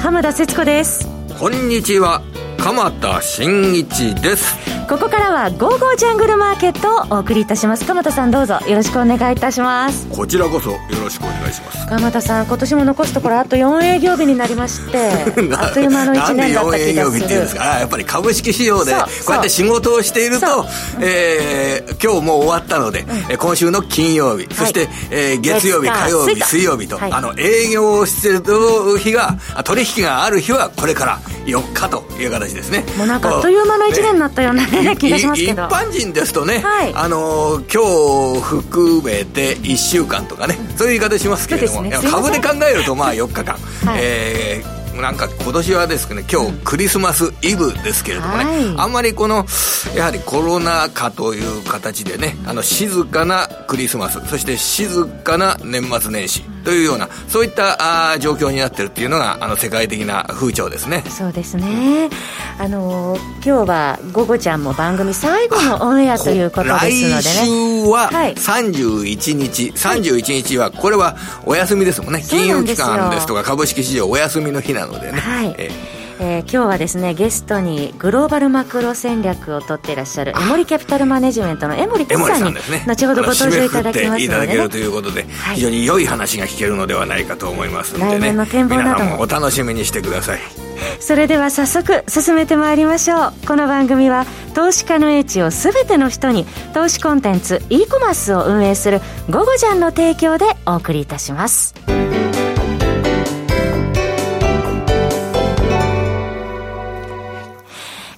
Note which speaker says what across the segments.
Speaker 1: 浜田節子です。
Speaker 2: こんにちは。鎌田新一です。
Speaker 1: ここからは「ゴーゴージャングルマーケット」をお送りいたします。鎌田さんどうぞよろしくお願いいたします。
Speaker 2: こちらこそよろしくお願いします。
Speaker 1: 鎌田さん今年も残すところあと4営業日になりまして あっという間の1年だった気がする。なんで4営業日っていうんですか？
Speaker 2: やっぱり株式市場でこうやって仕事をしていると、えー、今日もう終わったので、うん、今週の金曜日、そして、えー、月曜日火曜日水曜日と、はい、あの営業をしている日が取引がある日はこれから4日という形ですね。
Speaker 1: もうなんかあっという間の1年になったような、ね、気がしますけど。
Speaker 2: 一般人ですとね、はい、あの今日含めて1週間とかねそういう言い方しますけれども、ね、株で考えるとまあ 4日間、はい、えーなんか今年はですね今日クリスマスイブですけれどもね、はい、あんまりこのやはりコロナ禍という形でねあの静かなクリスマスそして静かな年末年始というようなそういったあ状況になってるっていうのがあの世界的な風潮ですね。
Speaker 1: そうですね。あの今日は「午後ちゃん」も番組最後のオンエアということですのでね。来
Speaker 2: 週は31日、はい、31日はこれはお休みですもんね。金融機関ですとか株式市場お休みの日なのでね、はい、えー
Speaker 1: えー、今日はですねゲストにグローバルマクロ戦略を取っていらっしゃるエモリキャピタルマネジメントの江森哲さんに後ほどご登場いただきますので、ね、いただけ
Speaker 2: るということで、はい、非常に良い話が聞けるのではないかと思いますので、ね、来年の展望なども。お楽しみにしてください。
Speaker 1: それでは早速進めてまいりましょう。この番組は投資家の英知を全ての人に投資コンテンツ e コマースを運営する「ゴゴジャン」の提供でお送りいたします。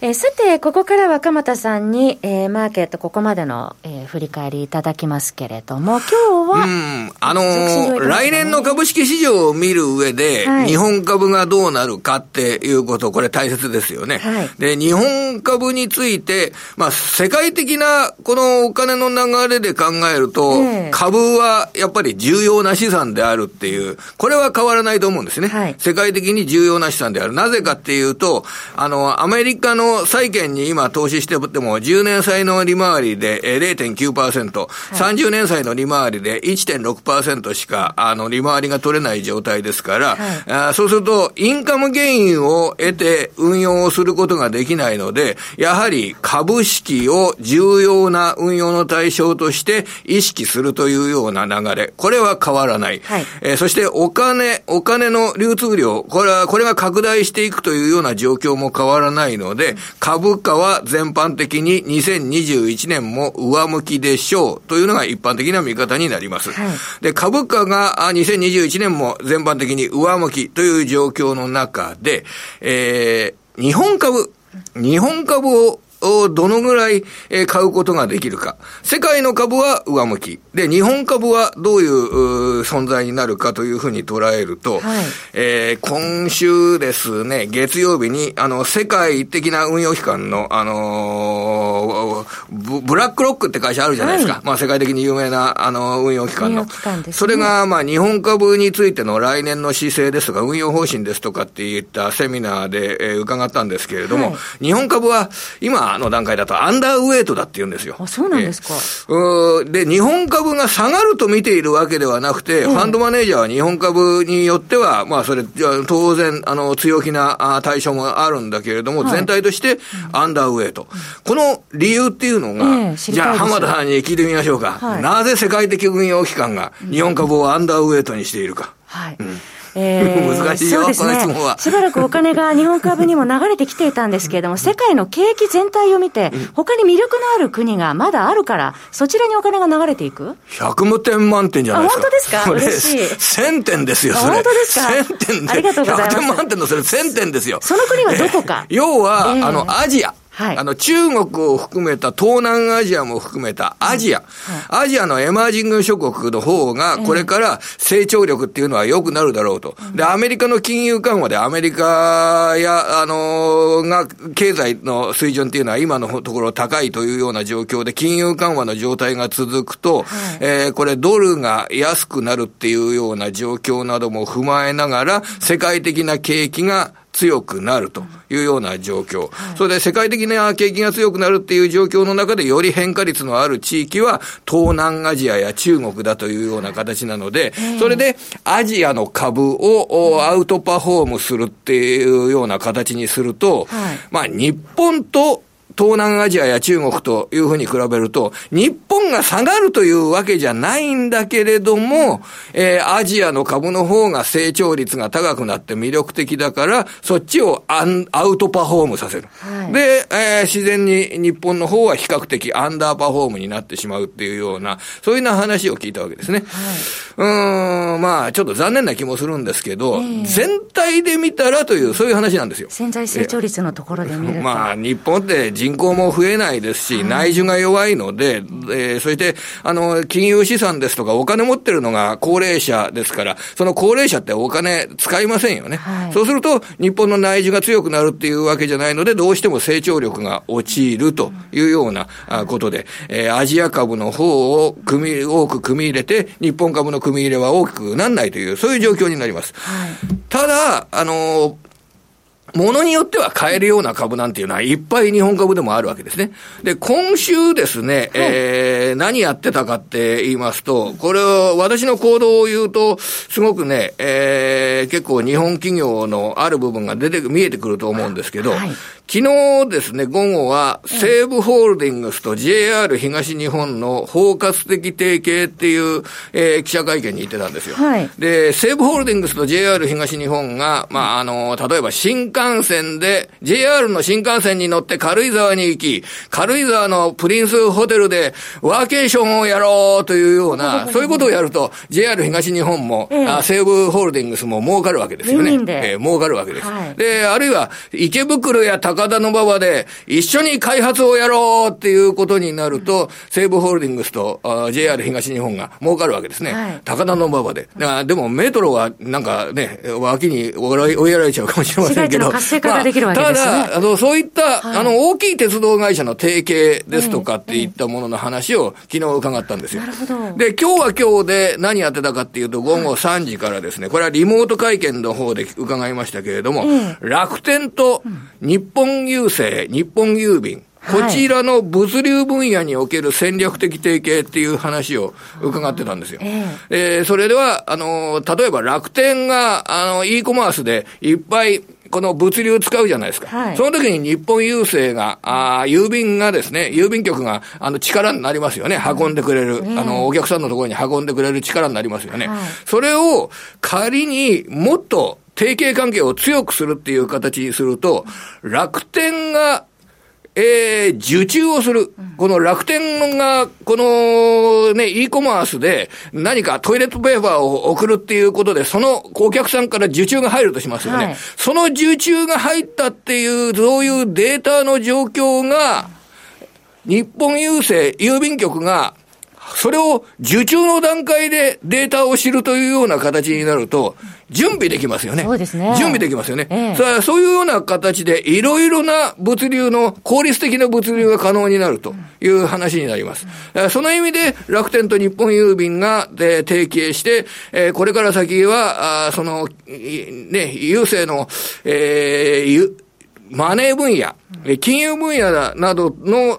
Speaker 1: えー、さて、ここからは鎌田さんに、えー、マーケット、ここまでの、えー、振り返りいただきますけれども、今日は、うん、
Speaker 2: あのー、来年の株式市場を見る上で、はい、日本株がどうなるかっていうこと、これ大切ですよね。はい、で、日本株について、まあ、世界的なこのお金の流れで考えると、えー、株はやっぱり重要な資産であるっていう、これは変わらないと思うんですね。はい、世界的に重要な資産である。なぜかっていうと、あの、アメリカの債券に今投資しても、10年債の利回りで0.9%、はい、30年債の利回りで1.6%しか、あの、利回りが取れない状態ですから、はい、あそうすると、インカムゲインを得て運用をすることができないので、やはり株式を重要な運用の対象として意識するというような流れ、これは変わらない。はい、えー、そしてお金、お金の流通量、これは、これが拡大していくというような状況も変わらないので、株価は全般的に2021年も上向きでしょう。というのが一般的な見方になります。はい、で、株価が2021年も全般的に上向きという状況の中で、えー、日本株、日本株ををどのぐらい買うことができるか。世界の株は上向き。で、日本株はどういう存在になるかというふうに捉えると、はい、えー、今週ですね、月曜日に、あの、世界的な運用機関の、あのー、ブラックロックって会社あるじゃないですか。はい、まあ、世界的に有名な、あの、運用機関の。関ね、それが、まあ、日本株についての来年の姿勢ですとか、運用方針ですとかっていったセミナーで、えー、伺ったんですけれども、はい、日本株は、今、の段階だとアンダーウェイトだって言うんですよ。
Speaker 1: あ、そうなんですか。
Speaker 2: うで、日本株が下がると見ているわけではなくて、うん、ファンドマネージャーは日本株によっては、まあそれ、当然、あの、強気な対象もあるんだけれども、はい、全体としてアンダーウェイト。この理由っていうのが、えー、じゃあ浜田さんに聞いてみましょうか。はい、なぜ世界的運用機関が日本株をアンダーウェイトにしているか。はい。うん
Speaker 1: え
Speaker 2: ー、難しいよ、そうですね。
Speaker 1: しばらくお金が日本株にも流れてきていたんですけれども、世界の景気全体を見て、他に魅力のある国がまだあるから、そちらにお金が流れていく
Speaker 2: ?100 点満点じゃないですか。
Speaker 1: 本当ですか？嬉しい。
Speaker 2: 1000点ですよ、それ。
Speaker 1: 本当ですか
Speaker 2: ?1000 点で。
Speaker 1: ありがとうございます。100
Speaker 2: 点満点のそれ1000点ですよ。
Speaker 1: その国はどこか？
Speaker 2: 要は、あの、アジア。はい、あの、中国を含めた東南アジアも含めたアジア、はい、アジアのエマージング諸国の方が、これから成長力っていうのは良くなるだろうと。で、アメリカの金融緩和でアメリカや、あのー、が、経済の水準っていうのは今のところ高いというような状況で、金融緩和の状態が続くと、はい、えー、これドルが安くなるっていうような状況なども踏まえながら、世界的な景気が強くなるというような状況。それで世界的な景気が強くなるっていう状況の中でより変化率のある地域は東南アジアや中国だというような形なので、それでアジアの株をアウトパフォームするっていうような形にすると、まあ日本と東南アジアや中国というふうに比べると、日本が下がるというわけじゃないんだけれども、えー、アジアの株の方が成長率が高くなって魅力的だから、そっちをアンアウトパフォームさせる。はい、で、えー、自然に日本の方は比較的アンダーパフォームになってしまうっていうような、そういうような話を聞いたわけですね。はい、うん、まあ、ちょっと残念な気もするんですけど、えー、全体で見たらという、そういう話なんですよ。
Speaker 1: 潜在成長率のところで見ると。
Speaker 2: まあ、日本って人口も増えないですし、内需が弱いので、えー、そして、あの、金融資産ですとか、お金持ってるのが高齢者ですから、その高齢者ってお金使いませんよね。はい、そうすると、日本の内需が強くなるっていうわけじゃないので、どうしても成長力が陥るというようなことで、えー、アジア株の方を組み、多く組み入れて、日本株の組み入れは大きくならないという、そういう状況になります。はい、ただ、あの、ものによっては買えるような株なんていうのはいっぱい日本株でもあるわけですね。で、今週ですね、はい、えー、何やってたかって言いますと、これは私の行動を言うと、すごくね、えー、結構日本企業のある部分が出て、見えてくると思うんですけど、はい、昨日ですね、午後は、西武ホールディングスと JR 東日本の包括的提携っていう、えー、記者会見に行ってたんですよ。はい、で、西武ホールディングスと JR 東日本が、まあ、あの、例えば新幹線で、JR の新幹線に乗って軽井沢に行き、軽井沢のプリンスホテルでワーケーションをやろうというような、そういうことをやると、JR 東日本も、ええ、あ西武ホールディングスも儲かるわけですよね。えー、儲かるわけです。はい、で、あるいは、池袋や高高田馬場で一緒に開発をやろうっていうことになると、西武ホールディングスと JR 東日本が儲かるわけですね。はい、高田馬場で。でもメトロはなんかね、脇に追いやられちゃうかもしれませんけど。
Speaker 1: 活性化ができるわけですね。
Speaker 2: まあ、ただ、あの、そういった、はい、あの、大きい鉄道会社の提携ですとかっていったものの話を昨日伺ったんですよ。なるほど。で、今日は今日で何やってたかっていうと、午後3時からですね、これはリモート会見の方で伺いましたけれども、楽天と日本本郵政、日本郵便、こちらの物流分野における戦略的提携っていう話を伺ってたんですよ。ええー、それでは、あの、例えば楽天が、あの、e コマースでいっぱいこの物流使うじゃないですか。はい、その時に日本郵政が、あ郵便がですね、郵便局が、あの、力になりますよね。運んでくれる、あの、お客さんのところに運んでくれる力になりますよね。はい、それを仮にもっと提携関係を強くするっていう形にすると、楽天が、えー、受注をする。この楽天が、このね、e コマースで何かトイレットペーパーを送るっていうことで、そのお客さんから受注が入るとしますよね。はい、その受注が入ったっていう、そういうデータの状況が、日本郵政、郵便局がそれを受注の段階でデータを知るというような形になると、準備できますよね。
Speaker 1: そうですね。
Speaker 2: 準備できますよね。ええ、そういうような形で、いろいろな物流の、効率的な物流が可能になるという話になります。その意味で、楽天と日本郵便が、で提携して、えー、これから先は、あその、ね、郵政の、えー、マネー分野、金融分野などの、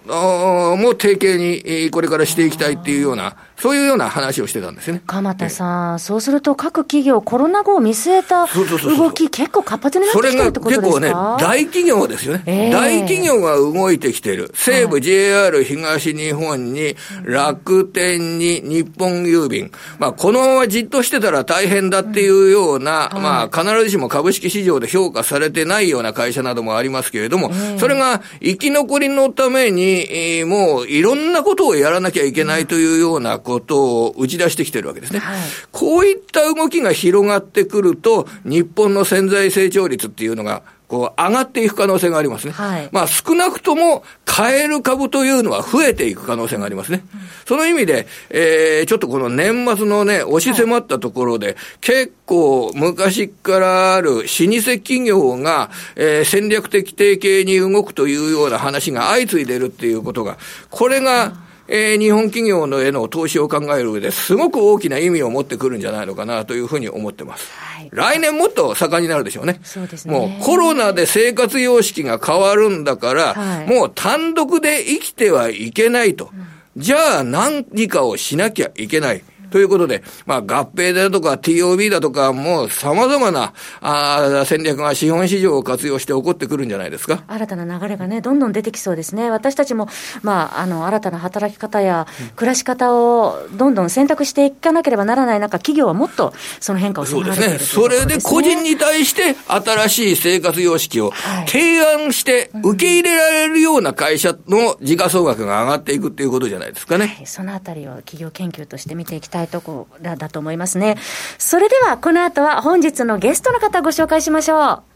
Speaker 2: も提携にこれからしていきたいっていうような、そういうような話をしてたんですね。
Speaker 1: 鎌田さん、そうすると各企業、コロナ後を見据えた動き、結構活発になってきてるってことですか？それが
Speaker 2: 結構ね、大企業ですよね。えー、大企業が動いてきてる。西武 JR 東日本に、楽天に日本郵便。まあ、このままじっとしてたら大変だっていうような、うん、まあ、必ずしも株式市場で評価されてないような会社などもありますけれども、えー、それが生き残りのために、もういろんなことをやらなきゃいけないというようなことを打ち出してきてるわけですね。はい、こういった動きが広がってくると、日本の潜在成長率っていうのが、こう、上がっていく可能性がありますね。はい、まあ、少なくとも、買える株というのは増えていく可能性がありますね。うん、その意味で、えー、ちょっとこの年末のね、押し迫ったところで、はい、結構昔からある老舗企業が、えー、戦略的提携に動くというような話が相次いでるっていうことが、これが、えー、日本企業のへの投資を考える上ですごく大きな意味を持ってくるんじゃないのかなというふうに思ってます。はい、来年もっと盛んになるでしょうね。
Speaker 1: そうですね。
Speaker 2: もうコロナで生活様式が変わるんだから、はい、もう単独で生きてはいけないと。うん、じゃあ何かをしなきゃいけない。ということで、まあ、合併だとか TOB だとか、もう様々なあ戦略が資本市場を活用して起こってくるんじゃないですか？
Speaker 1: 新たな流れがね、どんどん出てきそうですね。私たちも、まあ、あの、新たな働き方や暮らし方をどんどん選択していかなければならない中、企業はもっとその変化を
Speaker 2: そうですね。それで個人に対して新しい生活様式を提案して受け入れられるような会社の時価総額が上がっていくっていうことじゃないですかね。
Speaker 1: はい、そのあたりを企業研究として見ていきたいところだと思いますね。それでは、この後は本日のゲストの方ご紹介しましょう。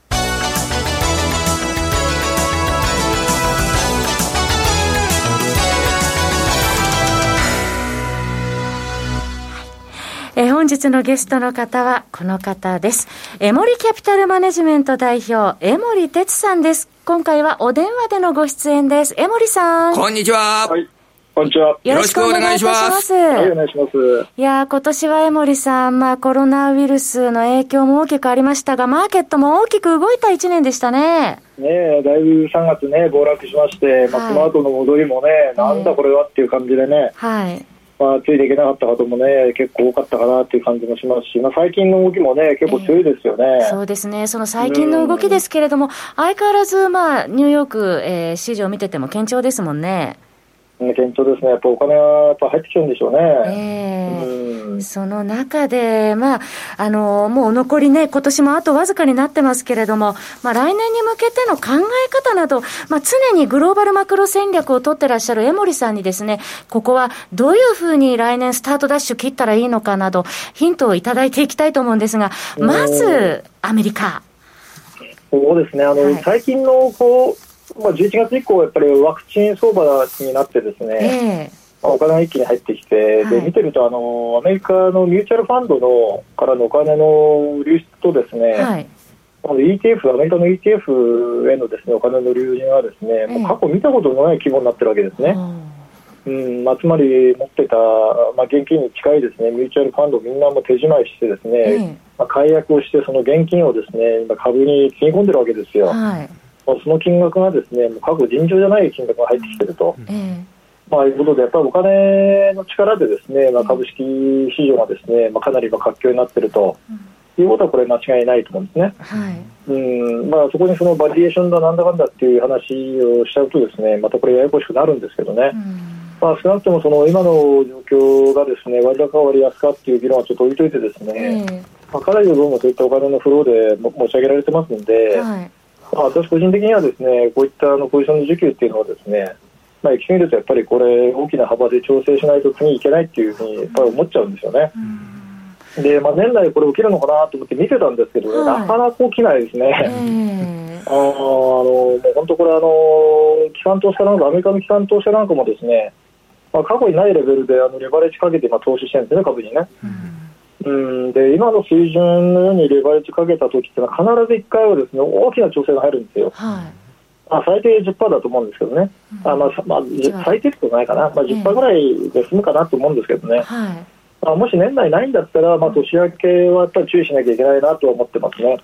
Speaker 1: え本日のゲストの方はこの方です。エモリキャピタルマネジメント代表、江森哲さんです。今回はお電話でのご出演です。江森さん。
Speaker 2: こんにちは。
Speaker 3: はいこんにちは。
Speaker 1: よろしくお願いします。
Speaker 3: はい、お願いします。
Speaker 1: いや今年は江森さん、まあコロナウイルスの影響も大きくありましたが、マーケットも大きく動いた一年でしたね。
Speaker 3: ねえ、だいぶ3月ね、暴落しまして、まあ、その後の戻りもね、なんだこれはっていう感じでね。
Speaker 1: はい。
Speaker 3: まあ、ついていけなかった方もね、結構多かったかなっていう感じもしますし、まあ、最近の動きもね、結構強いですよね。
Speaker 1: えー、そうですね。その最近の動きですけれども、相変わらず、まあ、ニューヨーク、えー、市場見てても堅調ですもんね。
Speaker 3: 堅調ですね、やっぱお金はやっぱ入ってきちゃうんでしょうね。
Speaker 1: えー、うん、その中で、まあ、あの、もう残りね、今年もあとわずかになってますけれども、まあ、来年に向けての考え方など、まあ、常にグローバルマクロ戦略を取ってらっしゃる江森さんにですね、ここはどういうふうに来年スタートダッシュ切ったらいいのかなど、ヒントをいただいていきたいと思うんですが、まず、アメリカ。
Speaker 3: そうですね、あの、はい、最近のこうまあ、11月以降、やっぱりワクチン相場になってですね、えー、まあ、お金が一気に入ってきて、はい、で見てるとあの、アメリカのミューチャルファンドのからのお金の流出とですね、はい。ETF、アメリカの ETF へのですねお金の流入はですね、もう過去見たことのない規模になってるわけですね。うんまあ、つまり持ってた、まあ、現金に近いですねミューチャルファンドみんなも手仕舞いしてですね、まあ、解約をしてその現金をですね今株につぎ込んでるわけですよ。はいその金額がですねもう過去尋常じゃない金額が入ってきてると。まあ、いうことで、やっぱりお金の力でですね、まあ、株式市場がですね、まあ、かなり活況になっていると、いうことは、これ、間違いないと思うんですね。はい、うん。まあ、そこにそのバリエーションだ、なんだかんだっていう話をしちゃうと、ですねまたこれ、ややこしくなるんですけどね、まあ、少なくともその今の状況がですね割高割安かっていう議論はちょっと置いといて、ですね、まあ、かなりの分もそういったお金のフローで持ち上げられてますので、はいまあ、私個人的にはですねこういったあのポジションの需給っていうのはですねまあ、行き過ぎるとやっぱりこれ大きな幅で調整しないと次いけないっていうふうにやっぱり思っちゃうんですよね。で、まあ、年内これ起きるのかなと思って見てたんですけど、ねはい、なかなか起きないですね。あのもう本当これあの機関投資家なんかアメリカの機関投資家なんかもですね、まあ、過去にないレベルであのレバレッジかけてまあ投資してるんですね株にね。うん。で今の水準のようにレバレッジかけた時ってのは必ず1回はですね大きな調整が入るんですよ。はい。まあ、最低10%だと思うんですけどね、うん、あまあまあ、最低ってことないかな、まあ、10%ぐらいで済むかなと思うんですけどね、はい。まあ、もし年内ないんだったら、まあ、年明けはやっぱり注意しなきゃいけないなと思ってますね。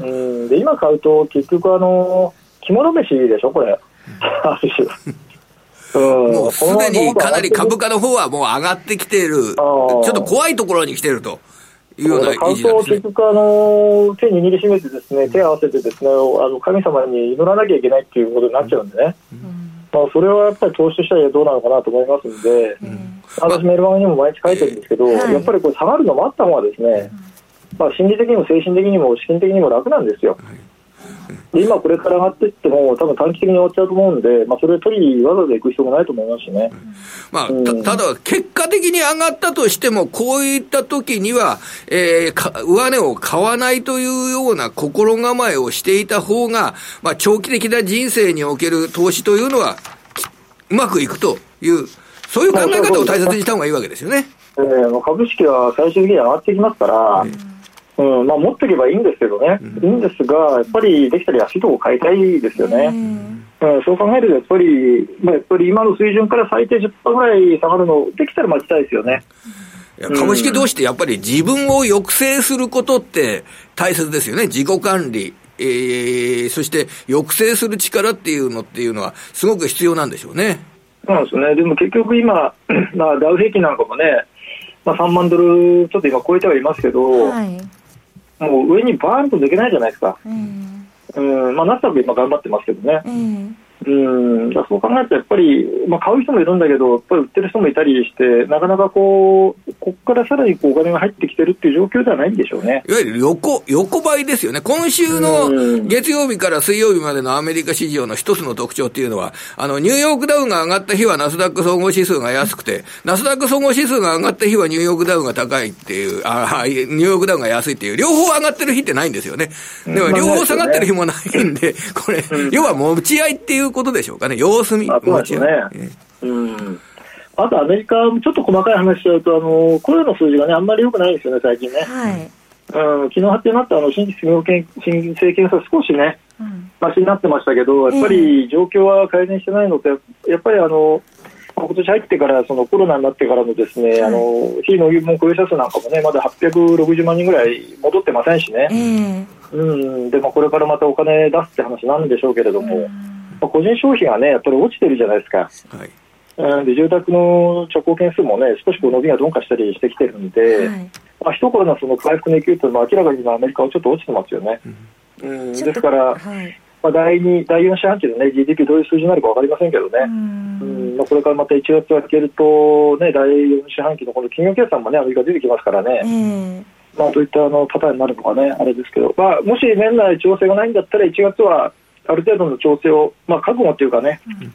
Speaker 3: うん、で今買うと結局あの肝試しでしょこれ、ある種。
Speaker 2: もうすでにかなり株価の方はもう上がってきている、ちょっと怖いところに来ていると。いうような意地なんですね。結局あ
Speaker 3: の、手握りしめてですね、手を合わせてですね、あの神様に祈らなきゃいけないっていうことになっちゃうんでね。うん、まあ、それはやっぱり投資としてはどうなのかなと思いますんで、うん、私メルマガにも毎日書いてるんですけど、やっぱりこれ下がるのもあった方がですね、まあ、心理的にも精神的にも資金的にも楽なんですよ。今これから上がっていっても、多分短期的に終わっちゃうと思うんで、まあ、それ取りにわざわざ行く必要もないと思いますしね。
Speaker 2: まあ、ただ、結果的に上がったとしても、こういった時には、えー、上値を買わないというような心構えをしていた方が、まあ、長期的な人生における投資というのは、うまくいくという、そういう考え方を大切にした方がいいわけですよね。
Speaker 3: えー、株式は最終的に上がってきますから、うんまあ、持っておけばいいんですけどね、うん、いいんですが、やっぱりできたら安いとこ買いたいですよね。うん、そう考えると、やっぱり、まあ、やっぱり今の水準から最低10%ぐらい下がるの、できたら待ちたいですよね。
Speaker 2: 株式投資ってやっぱり自分を抑制することって大切ですよね。自己管理。えー、そして抑制する力っていうのっていうのはすごく必要なんでしょうね。
Speaker 3: そうなんですね。でも結局今、まあ、ダウ平均なんかもね、まあ、3万ドルちょっと今超えてはいますけど、はい、もう上にバーンと抜けないじゃないですか。うん、うんまあ、ナスダック今頑張ってますけどね。うんうんだそう考えると、やっぱり、まあ、買う人もいるんだけど、やっぱり売ってる人もいたりして、なかなかこう、ここからさらにこうお金が入ってきてるっていう状況ではないんでしょうね。
Speaker 2: いわゆる横、横ばいですよね。今週の月曜日から水曜日までのアメリカ市場の一つの特徴っていうのは、あの、ニューヨークダウンが上がった日はナスダック総合指数が安くて、ナスダック総合指数が上がった日はニューヨークダウンが高いっていう、あニューヨークダウンが安いっていう、両方上がってる日ってないんですよね。でも両方下がってる日もないんで、これ、要は持ち合いっていうことでしょうかね。様子見。
Speaker 3: あそうですね。うん。あとアメリカ、ちょっと細かい話しちゃうと、あの雇用の数字がね、あんまり良くないですよね、最近ね。はい。うん、昨日発表になったあの新規失業申請件数、少しね、うん、マシになってましたけど、やっぱり状況は改善してないのと、やっぱりあの今年入ってからそのコロナになってからのですね、はい、あの非農業雇用者数なんかもねまだ860万人ぐらい戻ってませんしね、えー、うん。でもこれからまたお金出すって話なんでしょうけれども、まあ、個人消費がねやっぱり落ちてるじゃないですか。はい。で住宅の着工件数もね少しこう伸びが鈍化したりしてきてるんで、はい、まあ一頃のその回復の勢いというのは明らかにアメリカはちょっと落ちてますよね。うん、うん。ですから、はい。まあ、第2、第4四半期の、ね、GDP どういう数字になるか分かりませんけどね、うん。まあ、これからまた1月が明けると、ね、第4四半期のこの企業決算も、ね、アメリカ出てきますからね、まあ、どういったあのパターンになるのかね、あれですけど、まあ、もし年内調整がないんだったら、1月はある程度の調整を、まあ、覚悟というかね、うん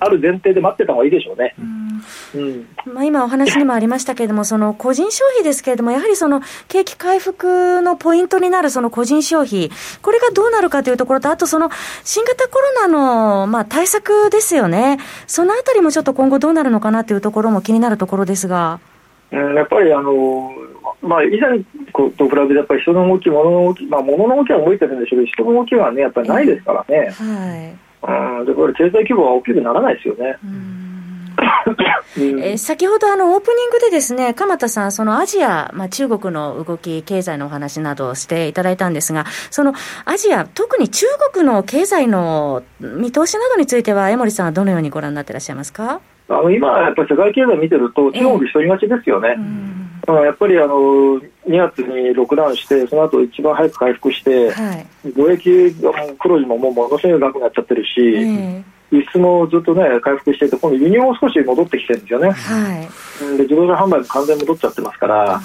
Speaker 3: ある前提で待ってた方がいいでしょうね。
Speaker 1: うんまあ、今お話にもありましたけれども、その個人消費ですけれども、やはりその景気回復のポイントになるその個人消費、これがどうなるかというところと、あとその新型コロナのまあ対策ですよね、そのあたりもちょっと今後どうなるのかなというところも気になるところですが。
Speaker 3: うん、やっぱりあのまあ、以前と比べてやっぱり人の動き、物の動き、まあ、物の動きは動いてるんでしょうけど、人の動きはね、やっぱりないですからね。はい。うん、でこれ、経済規模は大きくならないですよね。
Speaker 1: え先ほどあのオープニングでですね、鎌田さん、そのアジア、まあ、中国の動き、経済のお話などをしていただいたんですが、そのアジア、特に中国の経済の見通しなどについては、江森さんはどのようにご覧になっていらっしゃいますか？
Speaker 3: あの今、やっぱり世界経済見てると、中国一人勝ちですよね。えー、やっぱりあの2月にロックダウンして、その後一番早く回復して、はい、貿易がもう黒字ももうものすごい額になっちゃってるし、えー、輸出もずっとね、回復してて、今度輸入も少し戻ってきてるんですよね。はい、で自動車販売も完全に戻っちゃってますから、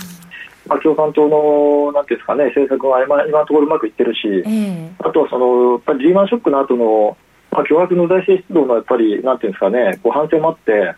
Speaker 3: まあ、共産党のなんていうんですかね、政策が今今のところうまくいってるし、えー、あとはそのやっぱりリーマンショックの後のまあ、巨額の財政出動のやっぱり、なんていうんですかね、こう反省もあって、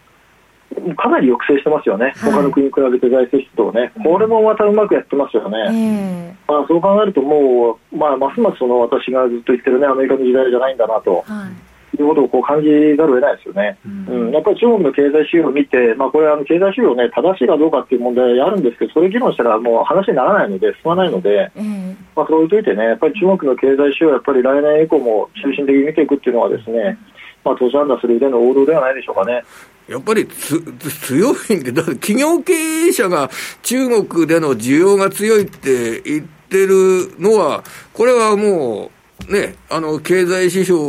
Speaker 3: かなり抑制してますよね、はい、他の国に比べて財政出動ね、これもまたうまくやってますよね、まあ、そう考えると、もう、まあ、ますますその私がずっと言ってるね、アメリカの時代じゃないんだなと。はいいうことをこう感じざるを得ないですよね、うん、うん、やっぱり中国の経済指標を見て、まあ、これあの経済指標ね、正しいかどうかっていう問題あるんですけど、それ議論したらもう話にならないので、進まないので、うん、まあ、それを置いといてね、やっぱり中国の経済指標をやっぱり来年以降も中心的に見ていくっていうのはですね、まあ、投資判断する上での王道ではないでしょうかね。
Speaker 2: やっぱりつ強いんで、だ企業経営者が中国での需要が強いって言ってるのは、これはもう、ね、あの、経済指標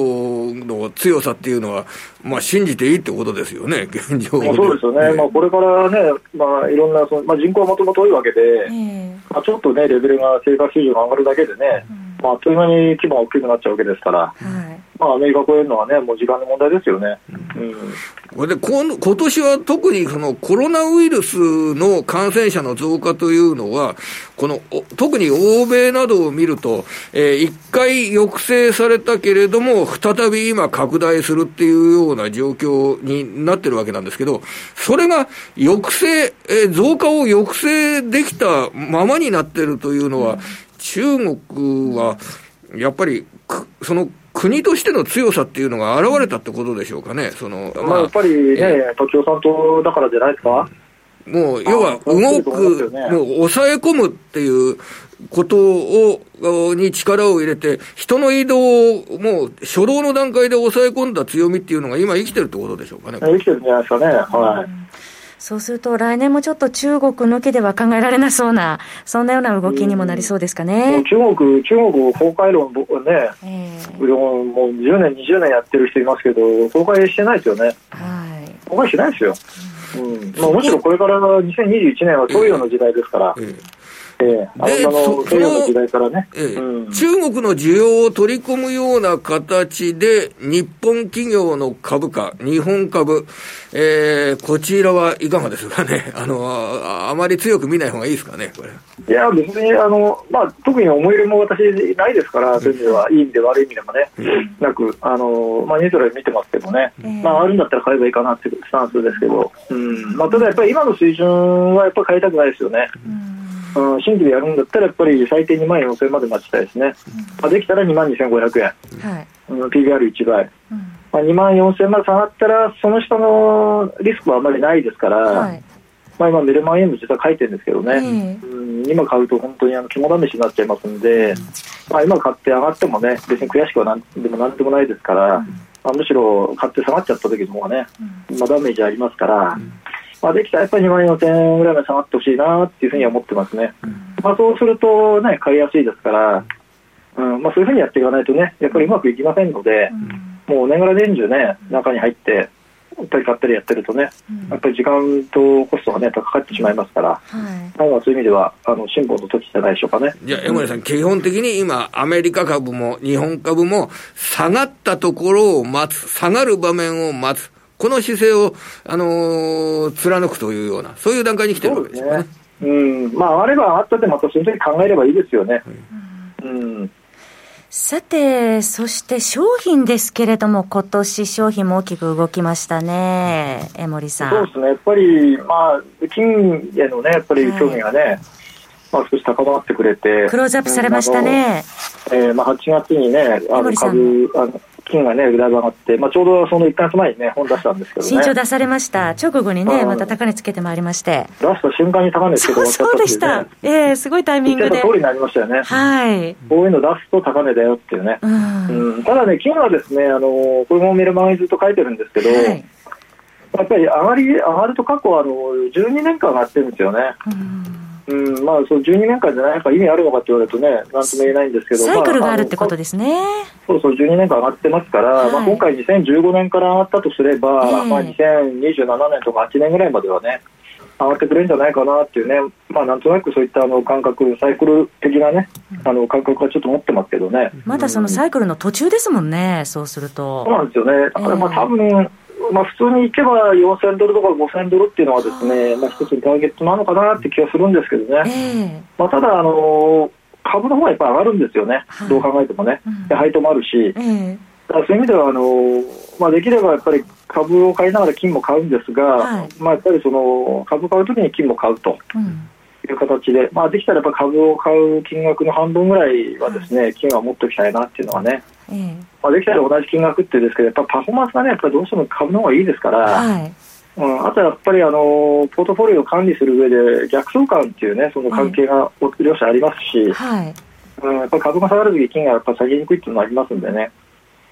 Speaker 2: の強さっていうのは、まあ、信じていいってことですよね、現状
Speaker 3: そうですよね、ね。まあ、これからね、まあ、いろんなその、まあ、人口はもともと多いわけで、まあ、ちょっとね、レベルが生活水準が上がるだけでね、うん、まあ、あっという間に規模が大きくなっちゃうわけですから、はい、まあ、アメリカ超えるのはね、もう時間の問題ですよね。うん、
Speaker 2: これで今今年は特にそのコロナウイルスの感染者の増加というのは、この特に欧米などを見ると、えー、一回抑制されたけれども、再び今拡大するっていうような状況になってるわけなんですけど、それが抑制、えー、増加を抑制できたままになってるというのは、中国はやっぱりその国としての強さっていうのが現れたってことでしょうかね、その
Speaker 3: まあ、やっぱりね、えー、共産党だからじゃないですか？
Speaker 2: もう、要は動く、ね、もう抑え込むっていうことを、に力を入れて、人の移動をもう初動の段階で抑え込んだ強みっていうのが今生きてるってことでしょうかね。
Speaker 3: 生きてるんじゃないですかね。はい。
Speaker 1: そうすると、来年もちょっと中国抜きでは考えられなそうな、そんなような動きにもなりそうですかね。
Speaker 3: 中国、中国崩壊論ね、えー、もう10年、20年やってる人いますけど、崩壊してないですよね。はい。崩壊しないですよ。うんまあ、むしろこれから2021年は東洋の時代ですから、えーええ、あの西洋の時代からね、ええ。
Speaker 2: うん、中国の需要を取り込むような形で、日本企業の株価、日本株、えー、こちらはいかがですかね、あのあまり強く見ない方がいいですかね、これ。
Speaker 3: いや、別にあの、まあ、特に思い入れも私、ないですから、そういう意味では、いい意味で悪い意味でもね、うん、なく、あのまあ、ニュートラル見てますけどね、まあ、あるんだったら買えばいいかなっていうスタンスですけど、うん。まあ、ただやっぱり今の水準はやっぱり買いたくないですよね。うんうん、新規でやるんだったら、やっぱり最低2万4000円まで待ちたいですね、うん、まあ、できたら2万2500円、はい。うん、PBR1 倍、うん、まあ、2万4000円まで下がったら、その下のリスクはあまりないですから、はい、まあ、今、メルマン円も実は書いてるんですけどね、うん、今買うと本当にあの肝試しになっちゃいますんで、まあ、今買って上がってもね、別に悔しくはなんでもなんでもないですから、まあ、むしろ買って下がっちゃった時の方がね、まあ、ダメージありますから。まあ、できたらやっぱり2万4000円ぐらいまで下がってほしいなっていうふうには思ってますね。うん、まあ、そうすると、ね、買いやすいですから、うんまあ、そういうふうにやっていかないとね、やっぱりうまくいきませんので、うん、もう年がら年中ね、中に入って、やっぱり買ったりやってるとね、うん、やっぱり時間とコストがね、高かってしまいますから、はい、そういう意味では、あの辛抱の時じゃないでしょうかね。
Speaker 2: じゃあ、江森さん、基本的に今、アメリカ株も日本株も、下がったところを待つ、下がる場面を待つ。この姿勢を、あのー、貫くというような、そういう段階に来てるわけですよね。
Speaker 3: うん、まあ、あればあったで、またその時考えればいいですよね。うん、
Speaker 1: うん。さて、そして商品ですけれども、今年商品も大きく動きましたね、江森さん。
Speaker 3: そうですね、やっぱり、まあ、金へのね、やっぱり興味がね、はい、まあ、少し高まってくれて、
Speaker 1: クローズアップされましたね。
Speaker 3: えーまあ、8月にね、あの株あの金がね、だいぶ上がって、まあ、ちょうどその1か月前にね、本出したんですけどね。
Speaker 1: 新潮出されました。直後にね、また高値つけてまいりまして。
Speaker 3: 出した瞬間に高値つけてま
Speaker 1: したそうでした。ええー、すごいタイミングで。
Speaker 3: 通りになりましたよね。
Speaker 1: はい。
Speaker 3: こういうの出すと高値だよっていうね。うん、うん、ただね、金はですね、あの、これもメルマガにずっと書いてるんですけど、はいやっぱり上がり上がると過去あの12年間上がってるんですよね。うんうんまあ、その12年間じゃないか意味あるのかって言われるとね、なんとも言えないんですけど、
Speaker 1: サイクルがあるってことですね。
Speaker 3: そうそう、12年間上がってますから、はい、まあ、今回2015年から上がったとすれば、えー、まあ、2027年とか8年ぐらいまではね、上がってくれるんじゃないかなっていうね、まあ、なんとなくそういったあの感覚、サイクル的なね、あの感覚はちょっと持ってますけどね。
Speaker 1: まだそのサイクルの途中ですもんね、そうすると。
Speaker 3: そうなんですよね。だからまあ、多分まあ、普通にいけば4000ドルとか5000ドルっていうのはですね、まあ、一つのターゲットなのかなって気がするんですけどね、えー、まあ、ただ、あの株の方はやっぱり上がるんですよね、はい、どう考えてもね、うん、配当もあるし、えー、だからそういう意味ではあの、まあ、できればやっぱり株を買いながら金も買うんですが、はい、まあ、やっぱりその株買うときに金も買うと。うん。いう形で、まあ、できたらやっぱ株を買う金額の半分ぐらいはですね、金は持っておきたいなっていうのはね、えー、まあ、できたら同じ金額ってですけど、やっぱパフォーマンスがね、やっぱりどうしても株の方がいいですから、はい。うん、あとはやっぱりあのポートフォリオを管理する上で逆相関っていうねその関係が両者ありますし、はい。うん、やっぱり株が下がるとき金がやっぱ下げにくいっていうのもありますんでね、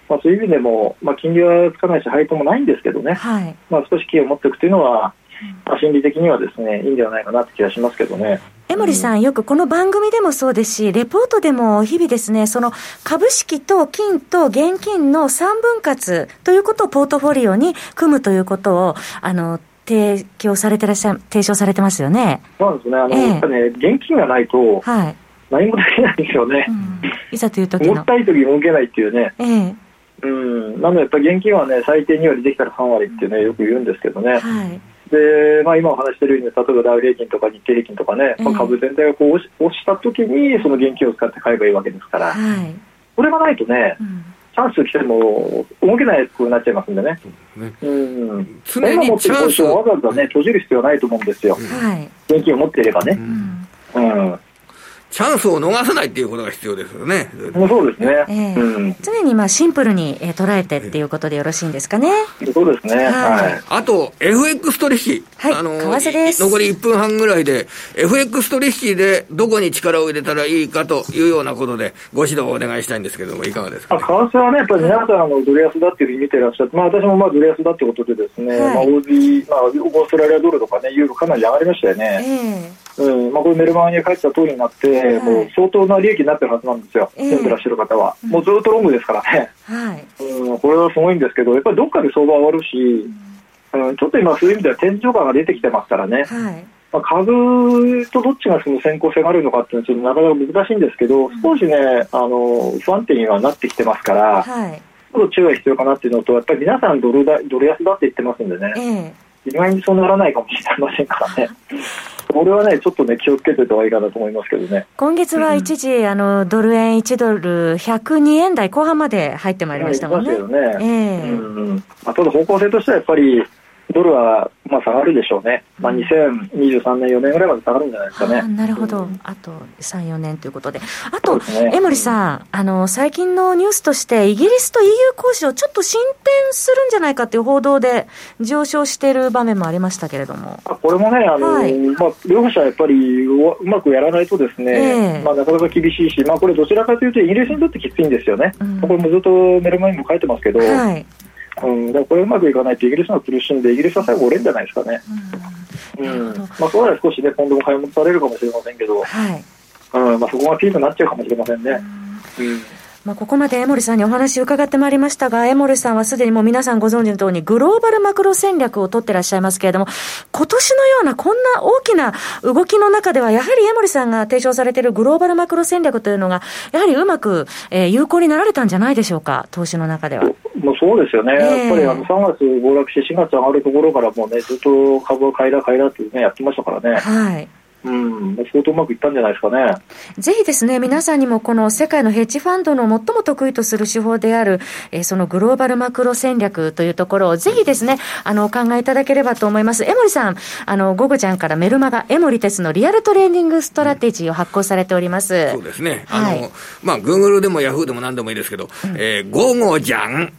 Speaker 3: まあ、そういう意味でも、まあ、金利はつかないし配当もないんですけどね、はい。まあ、少し気を持っていくというのは、まあ、心理的にはですねいいんではないかなって気がしますけどね。
Speaker 1: 江森さん、よくこの番組でもそうですし、レポートでも日々ですね、その株式と金と現金の3分割ということをポートフォリオに組むということを、あの、提供されてらっしゃ、提唱されてますよね。
Speaker 3: そうですね。あの、ええ、やっぱね、現金がないと、はい。何もできないんですよね。うん、
Speaker 1: いざという時
Speaker 3: の。もったい時動けないっていうね。ええ。うん。なのでやっぱり現金はね、最低2割できたら3割っていうね、よく言うんですけどね。はい。で、まあ、今お話しているように、例えばダウ平均とか日経平均とかね、まあ、株全体がこう押し押したときに、その現金を使って買えばいいわけですから、はい、これがないとね、うんチャンス来ても動けないくなっちゃいますんでね。うん。常にチャンスをわざわざね、閉じる必要はないと思うんですよ。はい。現金を持っていればね。うん。うん
Speaker 2: チャンスを逃さないっていうことが必要ですよね。
Speaker 3: そうですね。え
Speaker 1: ーうん、常にまあシンプルに、えー、捉えてっていうことでよろしいんですかね。
Speaker 3: そうですね。はい。
Speaker 2: あと、FX 取引。
Speaker 1: はい。あの為替です。
Speaker 2: 残り1分半ぐらいで、FX 取引でどこに力を入れたらいいかというようなことで、ご指導をお願いしたいんですけれども、いかがですか、ね、
Speaker 3: 為替はね、やっぱり皆さん、あの、ドル安だっていうふうに見てらっしゃって、まあ私もまあドル安だってことでですね、はい、まあ OZ、まあオーストラリアドルとかね、ユーロかなり上がりましたよね。えーうんまあ、これメルマガに書いてた通りになって、はい、もう相当な利益になってるはずなんですよ、えー、住んでらっしゃる方は、もうずっとロングですからね、はい、うん、これはすごいんですけど、やっぱりどっかで相場上がるし、うん、ちょっと今、そういう意味では天井感が出てきてますからね。はい。まあ、株とどっちがその先行性があるのかっていうのはなかなか難しいんですけど、少しね、あの不安定にはなってきてますから、はい、ちょっと注意が必要かなっていうのと、やっぱり皆さんドルだ、ドル安だって言ってますんでね、えー、意外にそうならないかもしれませんからね。これはね、ちょっとね、気をつけてた方がいいかなと思いますけどね。
Speaker 1: 今月は一時、うん、あの、ドル円1ドル102円台後半まで入ってまいりましたもんね。
Speaker 3: ねえー、うんまあ、ただ方向性としてはやっぱり、ドルはまあ下がるでしょうね、まあ、2023年、4年ぐらいまで下がるんじゃないですかね。
Speaker 1: なるほど、うん、あと3、4年ということで、あと、ね、江森さんあの、最近のニュースとして、イギリスと EU 交渉、ちょっと進展するんじゃないかという報道で上昇している場面もありましたけれども。
Speaker 3: これもね、あの、はい、まあ、両者やっぱりうまくやらないとですね、えー、まあ、なかなか厳しいし、まあ、これ、どちらかというと、イギリスにとってきついんですよね、うん、これもずっとメルマガにも書いてますけど。はいうん、だからこれうまくいかないとイギリスが苦しんで、イギリスは最後折れるんじゃないですかね。うん、うん、まあ、それは少しね、今度も買い戻されるかもしれませんけど、はい、うん。まあ、そこがピークになっちゃうかもしれませんね。うん
Speaker 1: まあ、ここまで江森さんにお話を伺ってまいりましたが、江森さんはすでにもう皆さんご存知の通りにグローバルマクロ戦略を取ってらっしゃいますけれども、今年のようなこんな大きな動きの中では、やはり江森さんが提唱されているグローバルマクロ戦略というのが、やはりうまく、えー、有効になられたんじゃないでしょうか、投資の中では。
Speaker 3: もうそうですよね、えー、やっぱりあの3月暴落して4月上がるところからもうね、ずっと株を買いだ買いだってね、やってましたからね。はいうん、相当うまくいったんじゃないですかね。
Speaker 1: ぜひですね、皆さんにもこの世界のヘッジファンドの最も得意とする手法である、えー、そのグローバルマクロ戦略というところをぜひですね、あの、お考えいただければと思います。江守さん、あの、ゴゴジャンからメルマガ、江守哲のリアルトレーディングストラテジーを発行されております。
Speaker 2: そうですね。あの、はい、まあ、グーグルでもヤフーでも何でもいいですけど、うん、えー、ゴゴジャン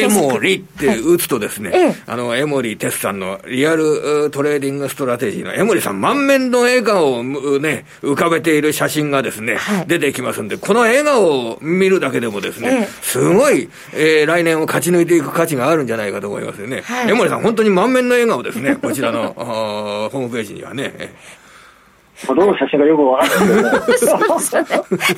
Speaker 2: 江守って打つとですね、はい、あの、エモリテスさんのリアルトレーディングストラテジーの江守さん満面の笑顔をね、浮かべている写真がですね、はい、出てきますんで、この笑顔を見るだけでもですね、すごい、えー、来年を勝ち抜いていく価値があるんじゃないかと思いますよね。はい、エモリさん本当に満面の笑顔ですね、こちらの ホームページにはね。
Speaker 3: どの写真がよくわからない。
Speaker 1: そうですよね。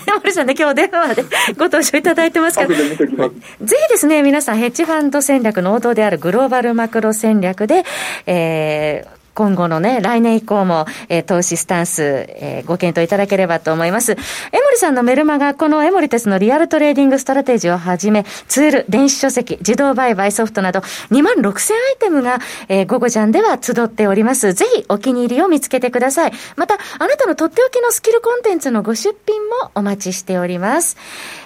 Speaker 1: 山森さんね、今日電話でご登場いただいてますから、ぜひですね、皆さん、ヘッジファンド戦略の王道であるグローバルマクロ戦略で、えー、今後のね、来年以降も、えー、投資スタンス、えー、ご検討いただければと思います。江守さんのメルマガ、このエモリテスのリアルトレーディングストラテジーをはじめ、ツール、電子書籍、自動売買ソフトなど、2万6000アイテムが、えー、ゴゴジャンでは集っております。ぜひ、お気に入りを見つけてください。また、あなたのとっておきのスキルコンテンツのご出品もお待ちしております。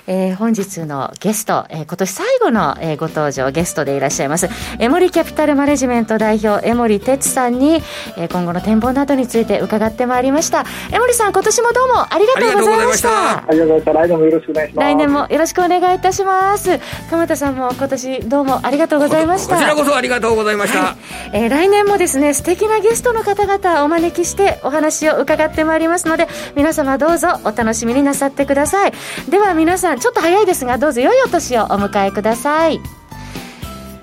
Speaker 1: えー、本日のゲスト、えー、今年最後の、えー、ご登場ゲストでいらっしゃいます、エモリキャピタルマネジメント代表、江守哲さんに、えー、今後の展望などについて伺ってまいりました。江森さん、今年もどうもありがとうございました。
Speaker 3: ありがとうございました。来年もよろしくお願いします。
Speaker 1: 来年もよろしくお願いいたします。鎌田さんも今年どうもありがとうございました。
Speaker 2: こちらこそありがとうございました。はい、
Speaker 1: えー、来年もですね、素敵なゲストの方々をお招きしてお話を伺ってまいりますので、皆様どうぞお楽しみになさってください。では皆さん、ちょっと早いですが、どうぞ良いお年をお迎えください